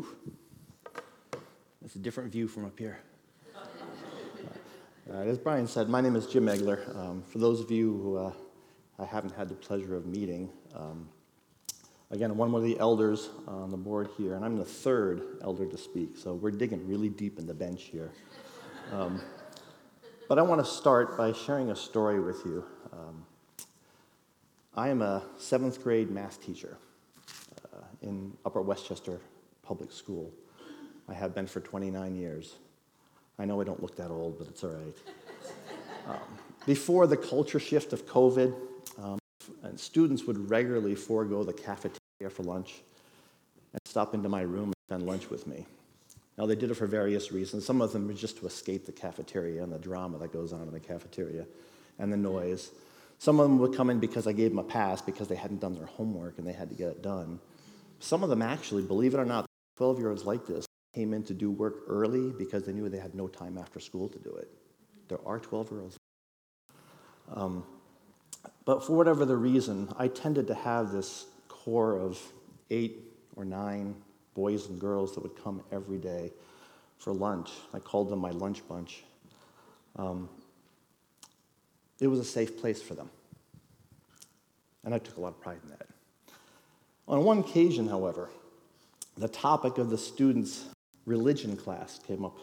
Whew. That's a different view from up here. Uh, as Brian said, my name is Jim Egler. Um, for those of you who uh, I haven't had the pleasure of meeting, um, again, I'm one of the elders on the board here, and I'm the third elder to speak, so we're digging really deep in the bench here. Um, but I want to start by sharing a story with you. Um, I am a seventh grade math teacher uh, in Upper Westchester Public School. I have been for 29 years. I know I don't look that old, but it's all right. Um, before the culture shift of COVID, um, and students would regularly forego the cafeteria for lunch and stop into my room and spend lunch with me. Now, they did it for various reasons. Some of them were just to escape the cafeteria and the drama that goes on in the cafeteria and the noise. Some of them would come in because I gave them a pass because they hadn't done their homework and they had to get it done. Some of them actually, believe it or not, 12 year olds like this came in to do work early because they knew they had no time after school to do it. There are 12 year olds. Um, but for whatever the reason, I tended to have this core of eight or nine boys and girls that would come every day for lunch. I called them my lunch bunch. Um, it was a safe place for them. And I took a lot of pride in that. On one occasion, however, the topic of the students' religion class came up.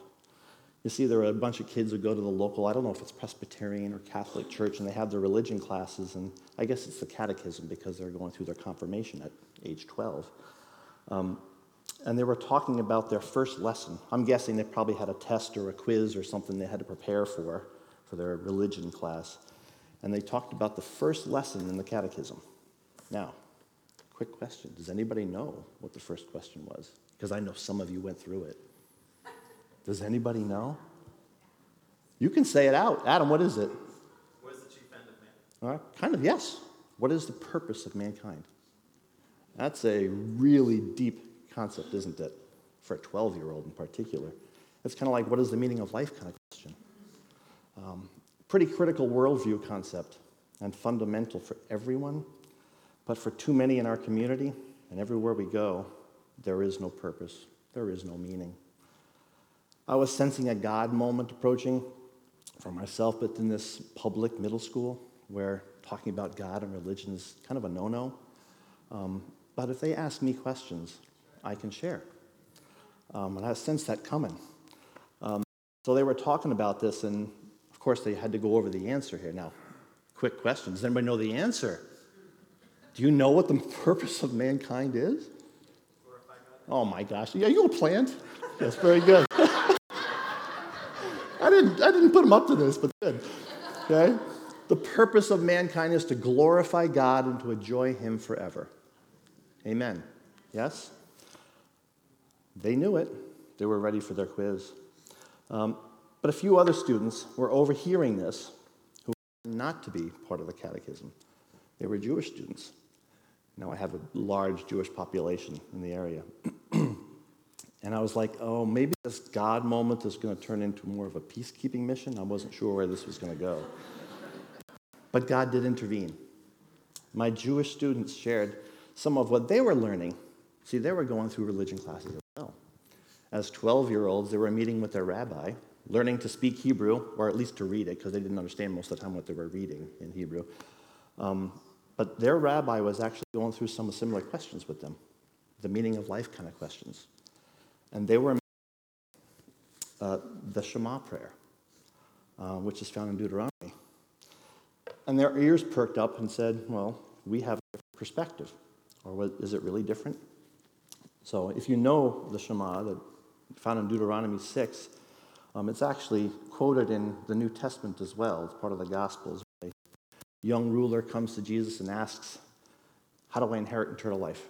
You see, there were a bunch of kids who go to the local, I don't know if it's Presbyterian or Catholic church, and they have their religion classes, and I guess it's the catechism because they're going through their confirmation at age 12. Um, and they were talking about their first lesson. I'm guessing they probably had a test or a quiz or something they had to prepare for, for their religion class. And they talked about the first lesson in the catechism. Now, quick question Does anybody know what the first question was? Because I know some of you went through it. Does anybody know? You can say it out. Adam, what is it? What is the chief end of man? All right, kind of, yes. What is the purpose of mankind? That's a really deep concept, isn't it? For a 12 year old in particular. It's kind of like, what is the meaning of life kind of question. Um, pretty critical worldview concept and fundamental for everyone, but for too many in our community and everywhere we go, there is no purpose, there is no meaning. I was sensing a God moment approaching for myself, but in this public middle school where talking about God and religion is kind of a no no. Um, but if they ask me questions, I can share. Um, and I sensed that coming. Um, so they were talking about this, and of course, they had to go over the answer here. Now, quick question Does anybody know the answer? Do you know what the purpose of mankind is? Oh my gosh. Yeah, you planned. That's very good. I didn't, I didn't put them up to this, but good. Okay? The purpose of mankind is to glorify God and to enjoy Him forever. Amen. Yes? They knew it. They were ready for their quiz. Um, but a few other students were overhearing this who were not to be part of the catechism. They were Jewish students. Now I have a large Jewish population in the area. and I was like, oh, maybe this God moment is going to turn into more of a peacekeeping mission. I wasn't sure where this was going to go. but God did intervene. My Jewish students shared some of what they were learning. See, they were going through religion classes as well. As 12 year olds, they were meeting with their rabbi, learning to speak Hebrew, or at least to read it, because they didn't understand most of the time what they were reading in Hebrew. Um, but their rabbi was actually going through some similar questions with them, the meaning of life kind of questions. And they were uh, the Shema prayer, uh, which is found in Deuteronomy. And their ears perked up and said, Well, we have a different perspective. Or is it really different? So if you know the Shema, that found in Deuteronomy 6, um, it's actually quoted in the New Testament as well. It's part of the Gospels young ruler comes to Jesus and asks, How do I inherit eternal life?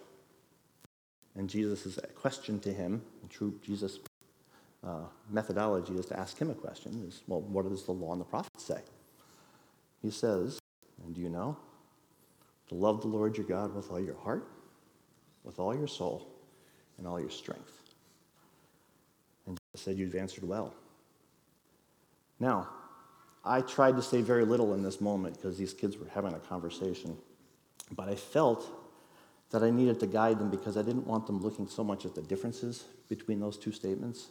And Jesus' question to him, true Jesus' uh, methodology is to ask him a question is, Well, what does the law and the prophets say? He says, And do you know? To love the Lord your God with all your heart, with all your soul, and all your strength. And Jesus said, You've answered well. Now, I tried to say very little in this moment because these kids were having a conversation. But I felt that I needed to guide them because I didn't want them looking so much at the differences between those two statements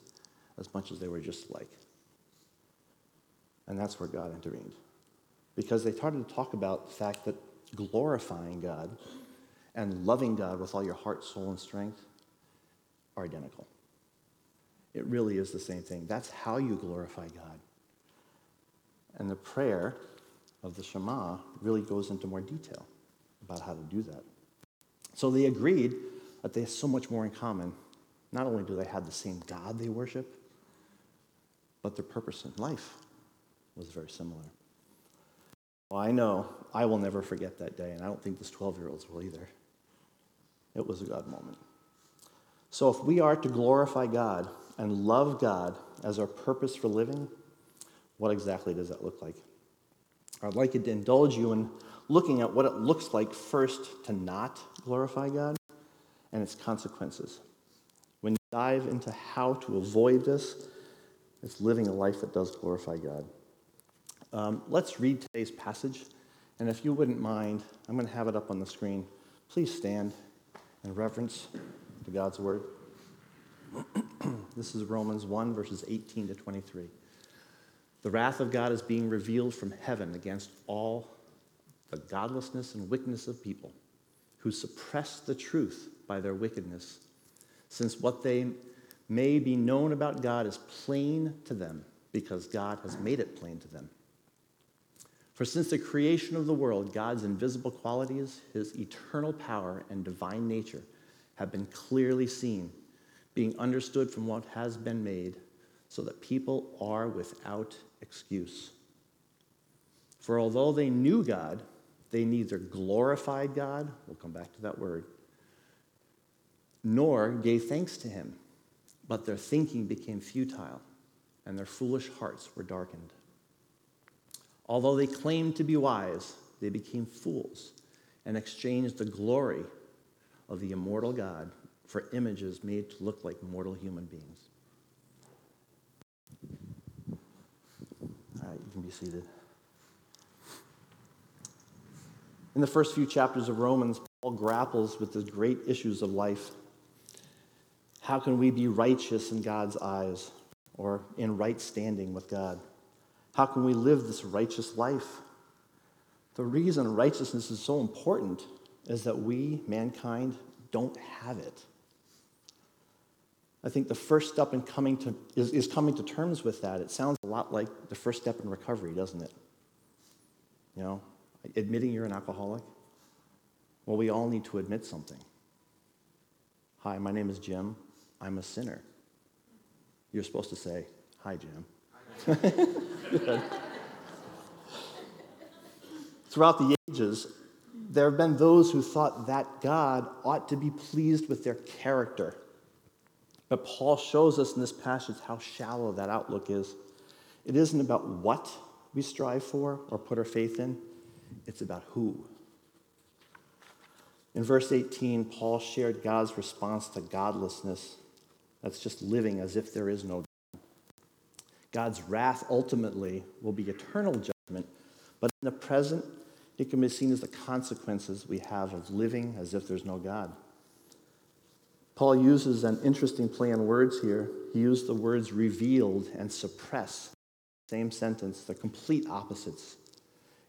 as much as they were just like. And that's where God intervened. Because they started to talk about the fact that glorifying God and loving God with all your heart, soul, and strength are identical. It really is the same thing. That's how you glorify God. And the prayer of the Shema really goes into more detail about how to do that. So they agreed that they have so much more in common. Not only do they have the same God they worship, but their purpose in life was very similar. Well, I know I will never forget that day, and I don't think this 12 year olds will either. It was a God moment. So, if we are to glorify God and love God as our purpose for living, what exactly does that look like? I'd like to indulge you in looking at what it looks like first to not glorify God and its consequences. When you dive into how to avoid this, it's living a life that does glorify God. Um, let's read today's passage, and if you wouldn't mind, I'm going to have it up on the screen. Please stand in reverence to God's word. this is Romans 1, verses 18 to 23. The wrath of God is being revealed from heaven against all the godlessness and wickedness of people who suppress the truth by their wickedness, since what they may be known about God is plain to them because God has made it plain to them. For since the creation of the world, God's invisible qualities, his eternal power, and divine nature have been clearly seen, being understood from what has been made, so that people are without excuse. For although they knew God, they neither glorified God, we'll come back to that word, nor gave thanks to him, but their thinking became futile, and their foolish hearts were darkened. Although they claimed to be wise, they became fools and exchanged the glory of the immortal God for images made to look like mortal human beings. All right, you can be seated. In the first few chapters of Romans, Paul grapples with the great issues of life. How can we be righteous in God's eyes or in right standing with God? How can we live this righteous life? The reason righteousness is so important is that we, mankind, don't have it. I think the first step in coming to is, is coming to terms with that. It sounds a lot like the first step in recovery, doesn't it? You know, admitting you're an alcoholic. Well, we all need to admit something. Hi, my name is Jim. I'm a sinner. You're supposed to say, Hi, Jim. Throughout the ages, there have been those who thought that God ought to be pleased with their character. But Paul shows us in this passage how shallow that outlook is. It isn't about what we strive for or put our faith in, it's about who. In verse 18, Paul shared God's response to godlessness. That's just living as if there is no God. God's wrath ultimately will be eternal judgment, but in the present, it can be seen as the consequences we have of living as if there's no God. Paul uses an interesting play on words here. He used the words revealed and suppress. Same sentence, they're complete opposites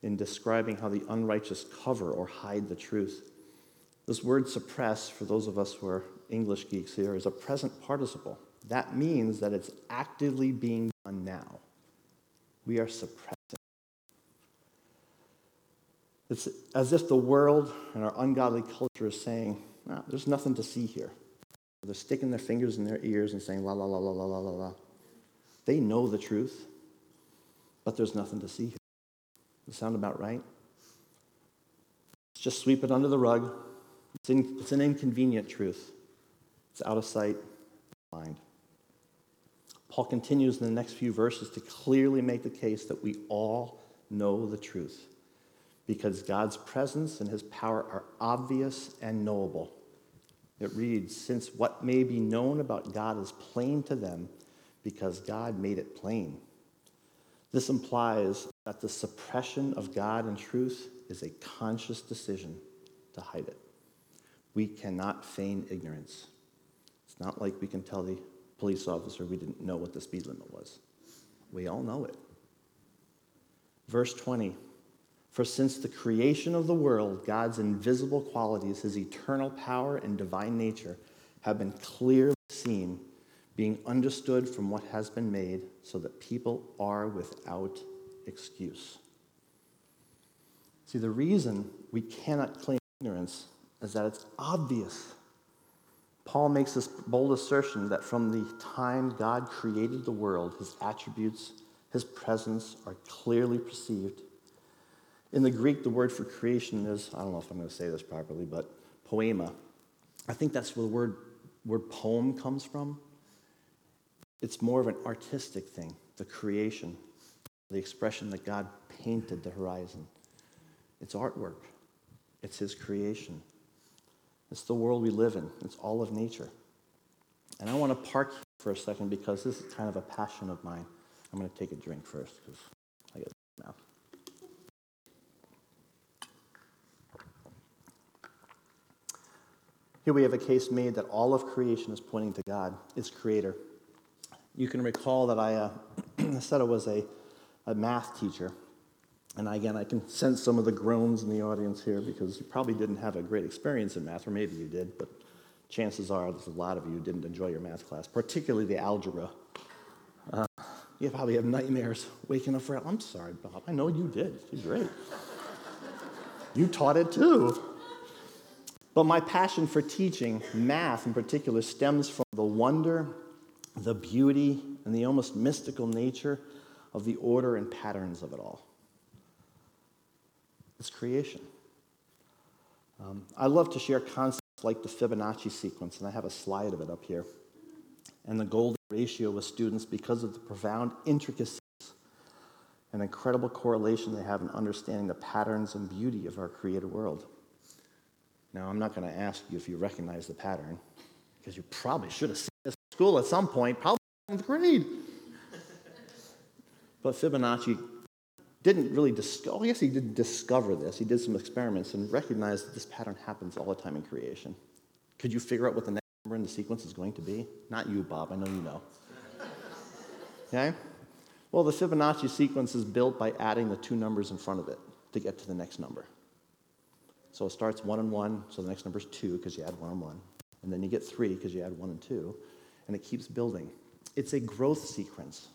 in describing how the unrighteous cover or hide the truth. This word suppress, for those of us who are English geeks here, is a present participle. That means that it's actively being done now. We are suppressing. It's as if the world and our ungodly culture is saying, there's nothing to see here. They're sticking their fingers in their ears and saying, la, la, la, la, la, la, la, la. They know the truth, but there's nothing to see here. Does sound about right? Let's just sweep it under the rug. It's, in, it's an inconvenient truth. It's out of sight, mind. Paul continues in the next few verses to clearly make the case that we all know the truth because God's presence and his power are obvious and knowable. It reads, Since what may be known about God is plain to them because God made it plain. This implies that the suppression of God and truth is a conscious decision to hide it. We cannot feign ignorance. It's not like we can tell the police officer we didn't know what the speed limit was. We all know it. Verse 20 For since the creation of the world, God's invisible qualities, his eternal power and divine nature, have been clearly seen, being understood from what has been made, so that people are without excuse. See, the reason we cannot claim ignorance is that it's obvious. Paul makes this bold assertion that from the time God created the world, his attributes, his presence are clearly perceived. In the Greek, the word for creation is, I don't know if I'm going to say this properly, but poema. I think that's where the word, word poem comes from. It's more of an artistic thing, the creation, the expression that God painted the horizon. It's artwork, it's His creation. It's the world we live in, it's all of nature. And I want to park here for a second because this is kind of a passion of mine. I'm going to take a drink first because I get mouth. Here we have a case made that all of creation is pointing to God, its creator. You can recall that I uh, said I was a, a math teacher. And again, I can sense some of the groans in the audience here because you probably didn't have a great experience in math, or maybe you did, but chances are there's a lot of you didn't enjoy your math class, particularly the algebra. Uh, you probably have nightmares waking up for. I'm sorry, Bob. I know you did. You're great. you taught it too. But my passion for teaching, math in particular, stems from the wonder, the beauty, and the almost mystical nature of the order and patterns of it all. It's creation. Um, I love to share concepts like the Fibonacci sequence, and I have a slide of it up here, and the golden ratio with students because of the profound intricacies and incredible correlation they have in understanding the patterns and beauty of our created world. Now, I'm not going to ask you if you recognize the pattern, because you probably should have seen this in school at some point, probably in grade. but Fibonacci didn't really discover, oh, I guess he didn't discover this. He did some experiments and recognized that this pattern happens all the time in creation. Could you figure out what the next number in the sequence is going to be? Not you, Bob. I know you know. Okay? Well, the Fibonacci sequence is built by adding the two numbers in front of it to get to the next number. So it starts one and one, so the next number is two because you add one and one. And then you get three because you add one and two. And it keeps building. It's a growth sequence.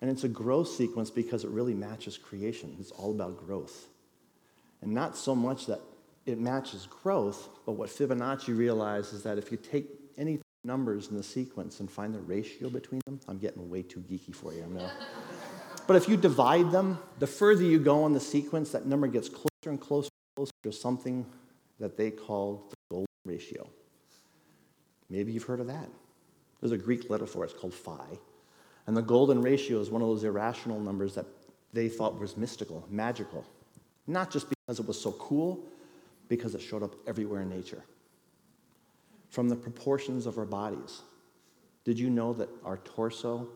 And it's a growth sequence because it really matches creation. It's all about growth. And not so much that it matches growth, but what Fibonacci realized is that if you take any numbers in the sequence and find the ratio between them, I'm getting way too geeky for you, I know. but if you divide them, the further you go in the sequence, that number gets closer and closer to something that they called the golden ratio. Maybe you've heard of that. There's a Greek letter for it, it's called phi. And the golden ratio is one of those irrational numbers that they thought was mystical, magical. Not just because it was so cool, because it showed up everywhere in nature. From the proportions of our bodies. Did you know that our torso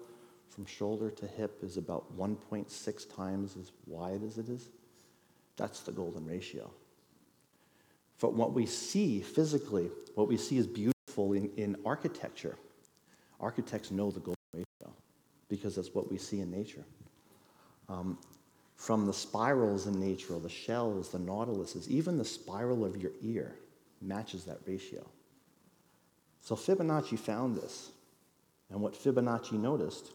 from shoulder to hip is about 1.6 times as wide as it is? That's the golden ratio. But what we see physically, what we see is beautiful in, in architecture. Architects know the golden ratio because that's what we see in nature. Um, from the spirals in nature, the shells, the nautiluses, even the spiral of your ear matches that ratio. So Fibonacci found this. And what Fibonacci noticed,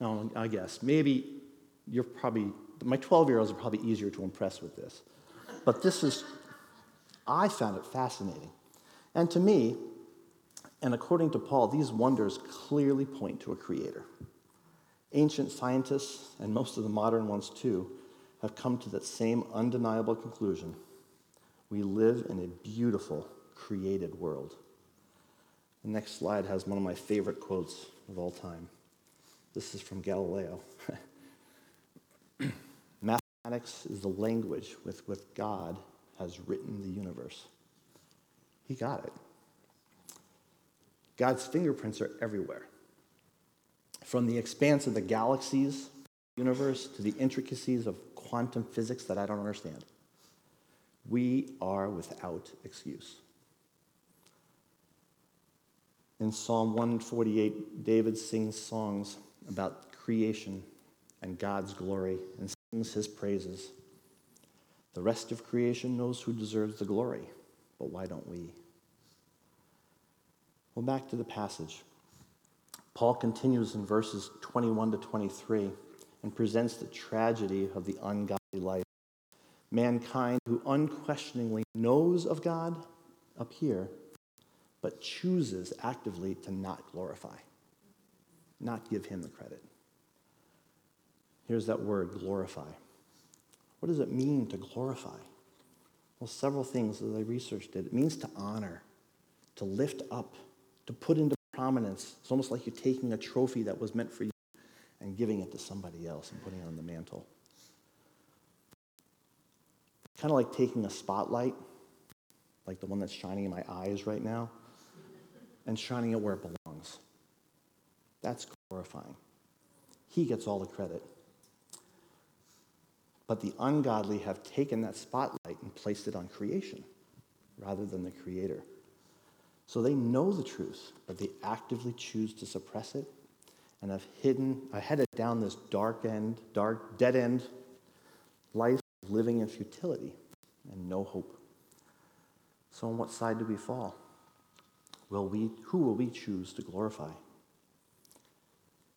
now I guess, maybe you're probably, my 12 year olds are probably easier to impress with this. But this is, I found it fascinating. And to me, and according to Paul, these wonders clearly point to a creator. Ancient scientists, and most of the modern ones too, have come to that same undeniable conclusion. We live in a beautiful, created world. The next slide has one of my favorite quotes of all time. This is from Galileo. Mathematics is the language with which God has written the universe. He got it. God's fingerprints are everywhere. From the expanse of the galaxies, universe, to the intricacies of quantum physics that I don't understand. we are without excuse. In Psalm 148, David sings songs about creation and God's glory and sings his praises. The rest of creation knows who deserves the glory, but why don't we? Well, back to the passage. Paul continues in verses 21 to 23 and presents the tragedy of the ungodly life. Mankind who unquestioningly knows of God up here, but chooses actively to not glorify, not give him the credit. Here's that word, glorify. What does it mean to glorify? Well, several things as I researched it. It means to honor, to lift up, to put into prominence. It's almost like you're taking a trophy that was meant for you and giving it to somebody else and putting it on the mantle. Kind of like taking a spotlight, like the one that's shining in my eyes right now, and shining it where it belongs. That's glorifying. He gets all the credit. But the ungodly have taken that spotlight and placed it on creation rather than the Creator. So they know the truth, but they actively choose to suppress it and have hidden, I headed down this dark end, dark, dead end life of living in futility and no hope. So on what side do we fall? Will we, who will we choose to glorify?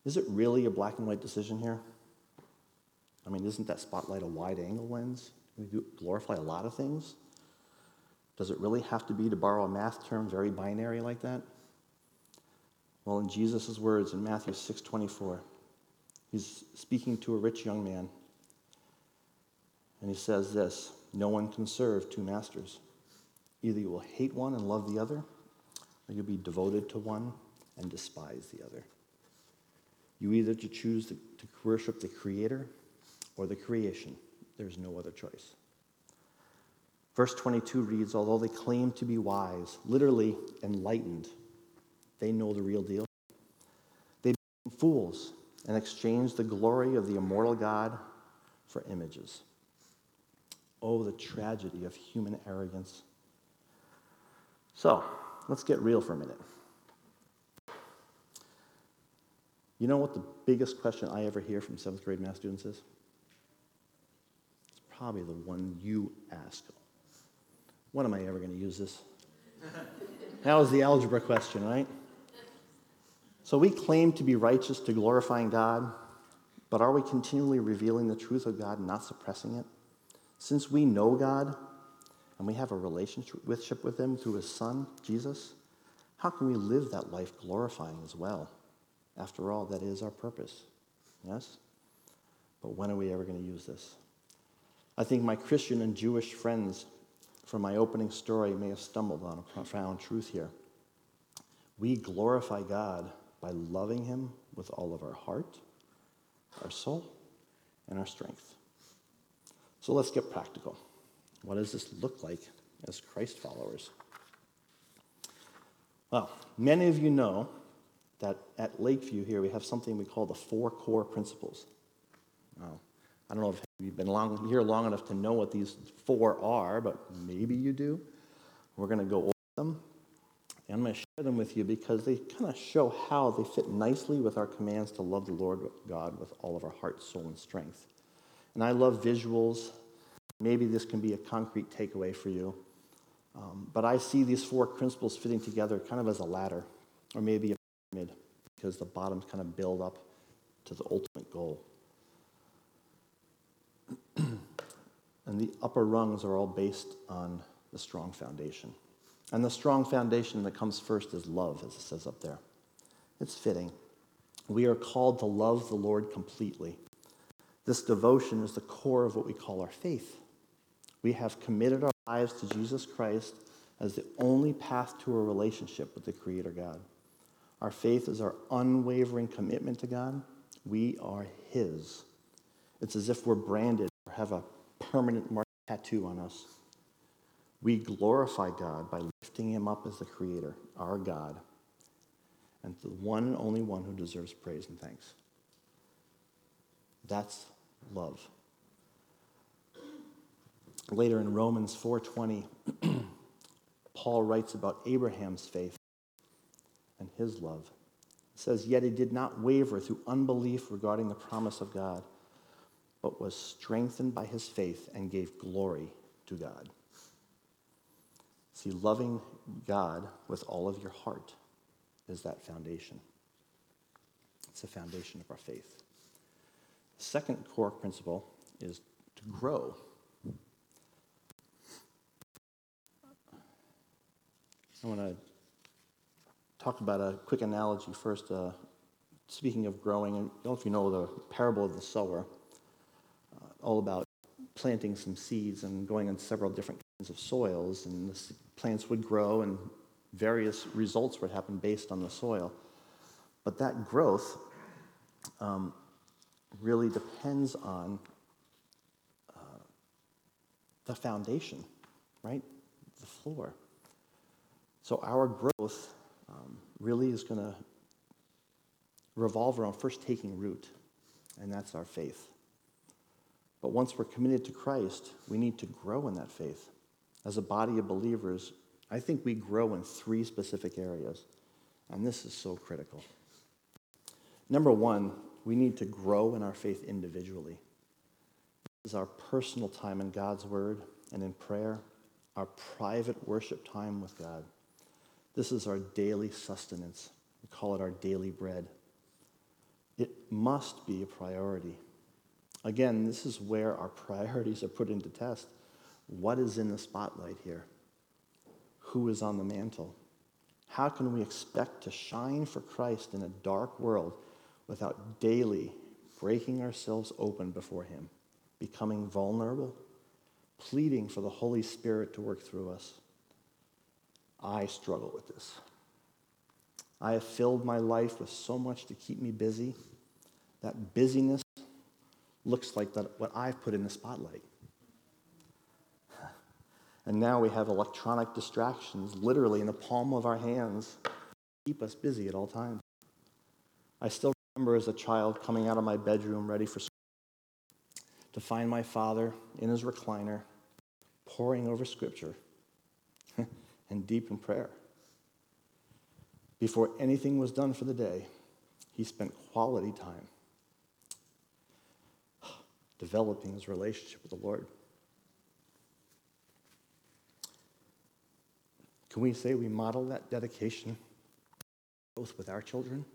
Is it really a black and white decision here? I mean, isn't that spotlight a wide angle lens? We do glorify a lot of things. Does it really have to be, to borrow a math term, very binary like that? Well, in Jesus' words in Matthew 6:24, he's speaking to a rich young man. And he says this no one can serve two masters. Either you will hate one and love the other, or you'll be devoted to one and despise the other. You either to choose to, to worship the Creator or the creation. There's no other choice. Verse 22 reads Although they claim to be wise, literally enlightened, they know the real deal. They become fools and exchange the glory of the immortal God for images. Oh, the tragedy of human arrogance. So, let's get real for a minute. You know what the biggest question I ever hear from seventh grade math students is? Probably the one you ask. When am I ever going to use this? that was the algebra question, right? So we claim to be righteous to glorifying God, but are we continually revealing the truth of God and not suppressing it? Since we know God and we have a relationship with Him through His Son, Jesus, how can we live that life glorifying as well? After all, that is our purpose. Yes? But when are we ever going to use this? I think my Christian and Jewish friends from my opening story may have stumbled on a profound truth here. We glorify God by loving Him with all of our heart, our soul, and our strength. So let's get practical. What does this look like as Christ followers? Well, many of you know that at Lakeview here we have something we call the four core principles. Now, I don't know if you've been long, here long enough to know what these four are, but maybe you do. We're going to go over them. And I'm going to share them with you because they kind of show how they fit nicely with our commands to love the Lord God with all of our heart, soul, and strength. And I love visuals. Maybe this can be a concrete takeaway for you. Um, but I see these four principles fitting together kind of as a ladder, or maybe a pyramid, because the bottoms kind of build up to the ultimate goal. And the upper rungs are all based on the strong foundation. And the strong foundation that comes first is love, as it says up there. It's fitting. We are called to love the Lord completely. This devotion is the core of what we call our faith. We have committed our lives to Jesus Christ as the only path to a relationship with the Creator God. Our faith is our unwavering commitment to God. We are His. It's as if we're branded or have a permanent mark tattoo on us. We glorify God by lifting him up as the creator, our God, and the one and only one who deserves praise and thanks. That's love. Later in Romans 4:20, Paul writes about Abraham's faith and his love. It says, Yet he did not waver through unbelief regarding the promise of God, but was strengthened by his faith and gave glory to God. See, loving God with all of your heart is that foundation. It's the foundation of our faith. Second core principle is to grow. I want to talk about a quick analogy first. Uh, speaking of growing, I don't know if you know the parable of the sower, all about planting some seeds and going on several different kinds of soils, and the plants would grow, and various results would happen based on the soil. But that growth um, really depends on uh, the foundation, right? The floor. So our growth um, really is going to revolve around first taking root, and that's our faith. But once we're committed to Christ, we need to grow in that faith. As a body of believers, I think we grow in three specific areas, and this is so critical. Number one, we need to grow in our faith individually. This is our personal time in God's Word and in prayer, our private worship time with God. This is our daily sustenance. We call it our daily bread. It must be a priority. Again, this is where our priorities are put into test. What is in the spotlight here? Who is on the mantle? How can we expect to shine for Christ in a dark world without daily breaking ourselves open before Him, becoming vulnerable, pleading for the Holy Spirit to work through us? I struggle with this. I have filled my life with so much to keep me busy. That busyness looks like that, what I've put in the spotlight. And now we have electronic distractions literally in the palm of our hands keep us busy at all times. I still remember as a child coming out of my bedroom ready for school to find my father in his recliner poring over scripture and deep in prayer. Before anything was done for the day, he spent quality time developing his relationship with the Lord. Can we say we model that dedication both with our children?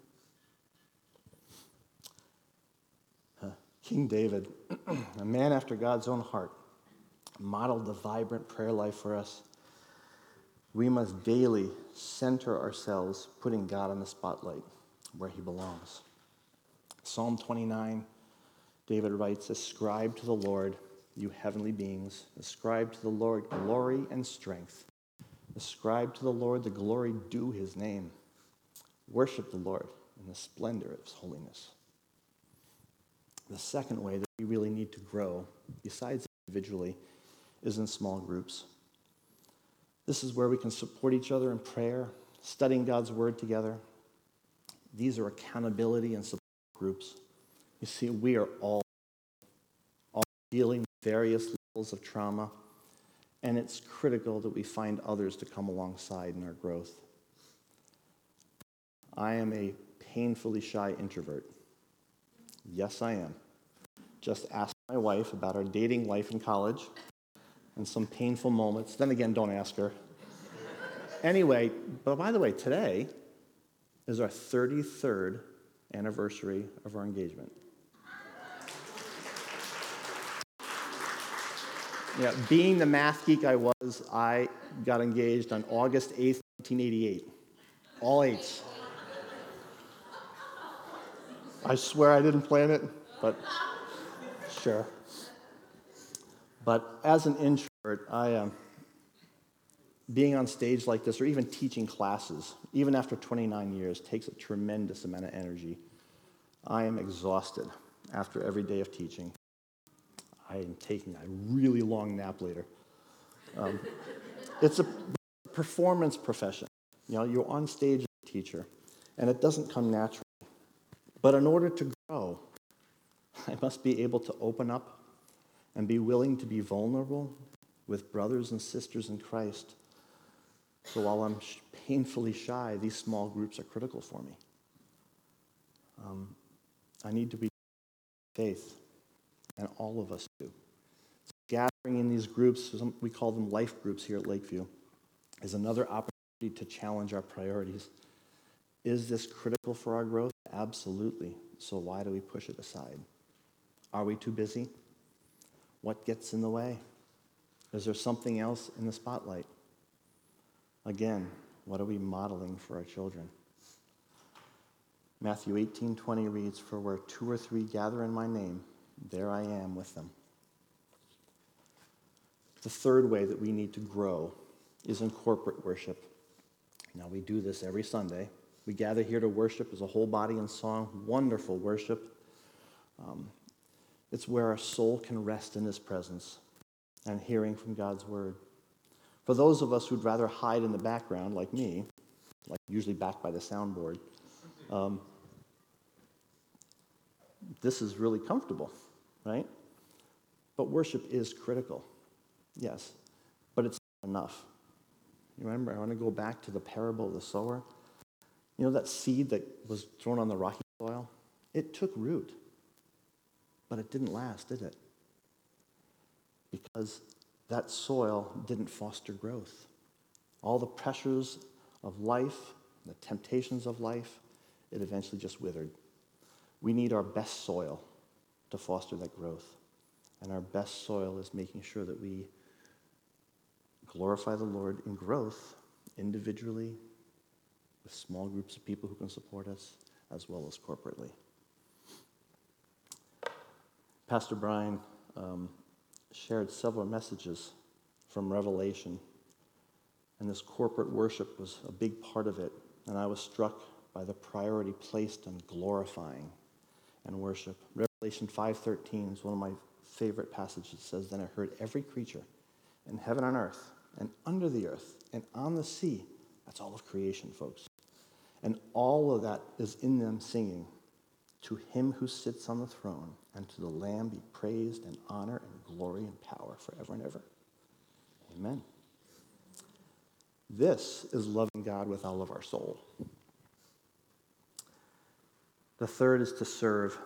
Uh, King David, a man after God's own heart, modeled the vibrant prayer life for us we must daily center ourselves, putting God in the spotlight where he belongs. Psalm 29, David writes, Ascribe to the Lord, you heavenly beings. Ascribe to the Lord glory and strength. Ascribe to the Lord the glory due his name. Worship the Lord in the splendor of his holiness. The second way that we really need to grow, besides individually, is in small groups. This is where we can support each other in prayer, studying God's word together. These are accountability and support groups. You see, we are all, all dealing with various levels of trauma, and it's critical that we find others to come alongside in our growth. I am a painfully shy introvert. Yes, I am. Just ask my wife about our dating life in college and some painful moments. Then again, don't ask her. anyway, but by the way, today is our 33rd anniversary of our engagement. Yeah, being the math geek I was, I got engaged on August 8th, 1988. All eights. I swear I didn't plan it, but sure. But as an introvert, I am. Um, being on stage like this, or even teaching classes, even after 29 years, takes a tremendous amount of energy. I am exhausted after every day of teaching. I am taking a really long nap later. Um, it's a performance profession. You know, you're on stage as a teacher, and it doesn't come naturally. But in order to grow, I must be able to open up and be willing to be vulnerable with brothers and sisters in Christ. So while I'm painfully shy, these small groups are critical for me. Um, I need to be faith, and all of us do. Gathering in these groups, we call them life groups here at Lakeview, is another opportunity to challenge our priorities. Is this critical for our growth? Absolutely. So why do we push it aside? Are we too busy? What gets in the way? Is there something else in the spotlight? Again, what are we modeling for our children? Matthew 18:20 reads, "For where two or three gather in my name, there I am with them." The third way that we need to grow is in corporate worship. Now, we do this every Sunday. We gather here to worship as a whole body in song, wonderful worship. Um, it's where our soul can rest in His presence and hearing from God's word. For those of us who'd rather hide in the background, like me, like usually back by the soundboard, um, this is really comfortable, right? But worship is critical, yes, but it's not enough. You remember, I want to go back to the parable of the sower. You know that seed that was thrown on the rocky soil? It took root, but it didn't last, did it? Because that soil didn't foster growth. All the pressures of life, the temptations of life, it eventually just withered. We need our best soil to foster that growth. And our best soil is making sure that we glorify the Lord in growth individually, with small groups of people who can support us, as well as corporately. Pastor Brian um, shared several messages from Revelation, and this corporate worship was a big part of it. And I was struck by the priority placed on glorifying and worship. Revelation 5:13 is one of my favorite passages. It says, "Then I heard every creature in heaven and earth and under the earth and on the sea. That's all of creation, folks. And all of that is in them singing, To him who sits on the throne and to the Lamb be praised and honor and glory and power forever and ever. Amen. This is loving God with all of our soul. The third is to serve.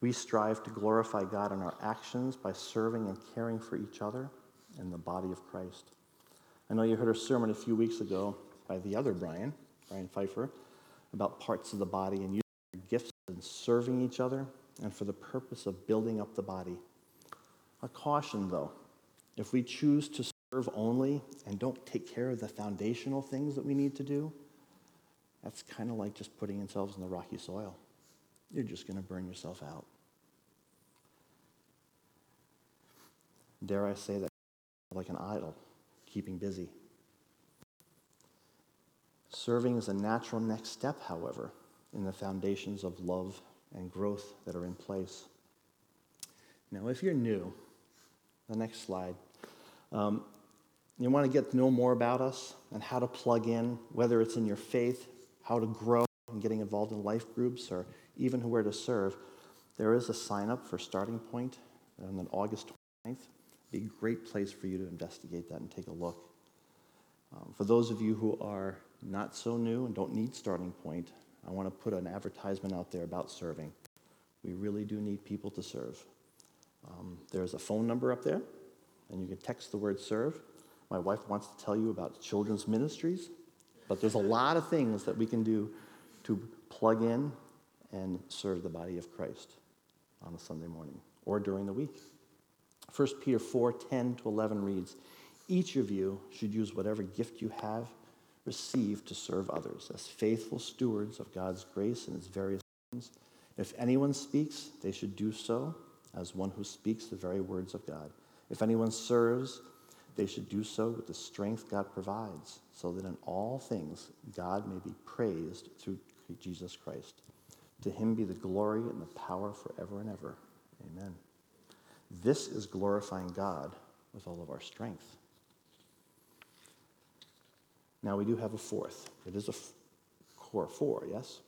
We strive to glorify God in our actions by serving and caring for each other in the body of Christ. I know you heard a sermon a few weeks ago by the other Brian, Brian Pfeiffer, about parts of the body and using your gifts and serving each other and for the purpose of building up the body. A caution, though, if we choose to serve only and don't take care of the foundational things that we need to do, that's kind of like just putting ourselves in the rocky soil. You're just going to burn yourself out. Dare I say that, like an idol, keeping busy. Serving is a natural next step, however, in the foundations of love and growth that are in place. Now, if you're new, the next slide, um, you want to get to know more about us and how to plug in, whether it's in your faith, how to grow and getting involved in life groups, or even where to serve, there is a sign up for Starting Point on August 29th. Be a great place for you to investigate that and take a look. Um, for those of you who are not so new and don't need Starting Point, I want to put an advertisement out there about serving. We really do need people to serve. Um, there's a phone number up there, and you can text the word serve. My wife wants to tell you about children's ministries, but there's a lot of things that we can do to plug in and serve the body of Christ on a Sunday morning or during the week. 1 Peter 4 10 to 11 reads, Each of you should use whatever gift you have received to serve others as faithful stewards of God's grace in its various forms. If anyone speaks, they should do so as one who speaks the very words of God. If anyone serves, they should do so with the strength God provides, so that in all things God may be praised through Jesus Christ. To him be the glory and the power forever and ever. Amen. This is glorifying God with all of our strength. Now we do have a fourth. It is a f- core four, yes?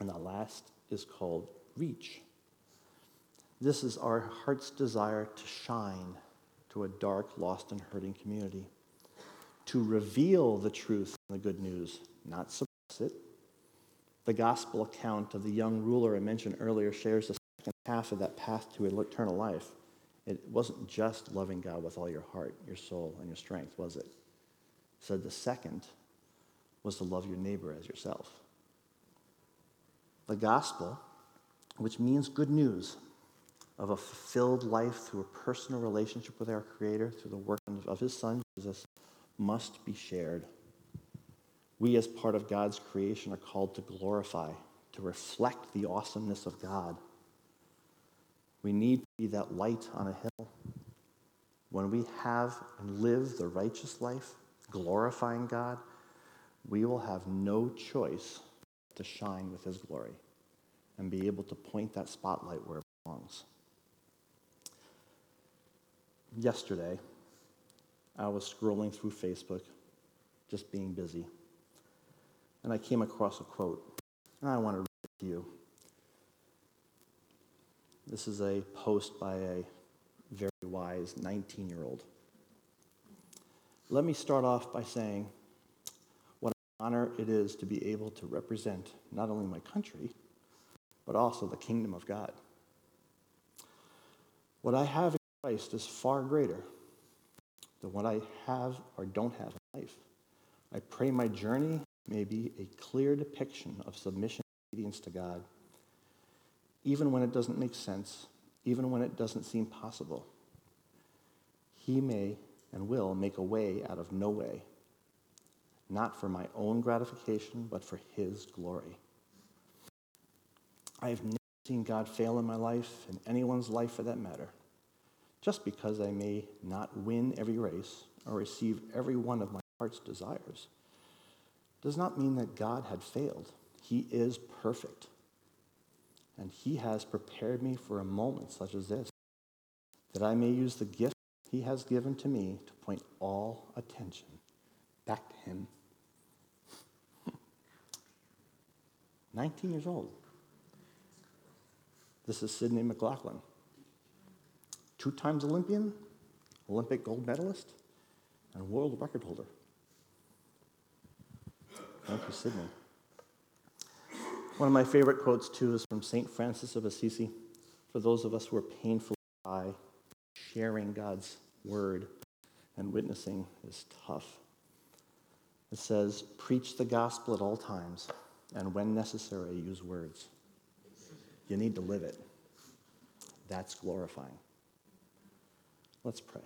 And the last is called reach. This is our heart's desire to shine, to to a dark, lost, and hurting community. To reveal the truth and the good news, not suppress it. The gospel account of the young ruler I mentioned earlier shares the second half of that path to eternal life. It wasn't just loving God with all your heart, your soul, and your strength, was it? Said the second was to love your neighbor as yourself. The gospel, which means good news of a fulfilled life through a personal relationship with our Creator, through the work of His Son, Jesus, must be shared. We, as part of God's creation, are called to glorify, to reflect the awesomeness of God. We need to be that light on a hill. When we have and live the righteous life, glorifying God, we will have no choice to shine with His glory and be able to point that spotlight where it belongs. Yesterday, I was scrolling through Facebook, just being busy, and I came across a quote, and I want to read it to you. This is a post by a very wise 19 year old. Let me start off by saying what an honor it is to be able to represent not only my country, but also the kingdom of God. What I have in Christ is far greater than what I have or don't have in life. I pray my journey may be a clear depiction of submission and obedience to God, even when it doesn't make sense, even when it doesn't seem possible. He may and will make a way out of no way, not for my own gratification, but for His glory. I have never seen God fail in my life, in anyone's life for that matter. Just because I may not win every race or receive every one of my heart's desires does not mean that God had failed. He is perfect. And He has prepared me for a moment such as this, that I may use the gift He has given to me to point all attention back to Him. 19 years old. This is Sydney McLaughlin, two times Olympian, Olympic gold medalist, and world record holder. Thank you, Sydney. One of my favorite quotes, too, is from St. Francis of Assisi. For those of us who are painfully by sharing God's word and witnessing is tough. It says, Preach the gospel at all times, and when necessary, use words. You need to live it. That's glorifying. Let's pray.